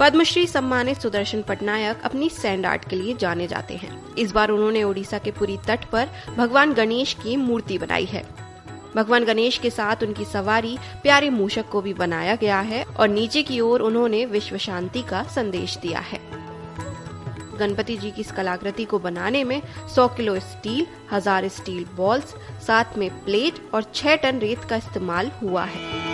पद्मश्री सम्मानित सुदर्शन पटनायक अपनी sand art के लिए जाने जाते हैं। इस बार उन्होंने ओडिशा के पुरी तट पर भगवान गणेश की मूर्ति बनाई है। भगवान गणेश के साथ उनकी सवारी प्यारे मूषक को भी बनाया गया है और नीचे की ओर उन्होंने विश्व शांति का संदेश दिया है। गणपति जी की इस कलाकृति को बनाने में 100 किलो स्टील, हज़ार स्टील बॉल्स, साथ में प्लेट और 6 टन रेत का इस्तेमाल हुआ है।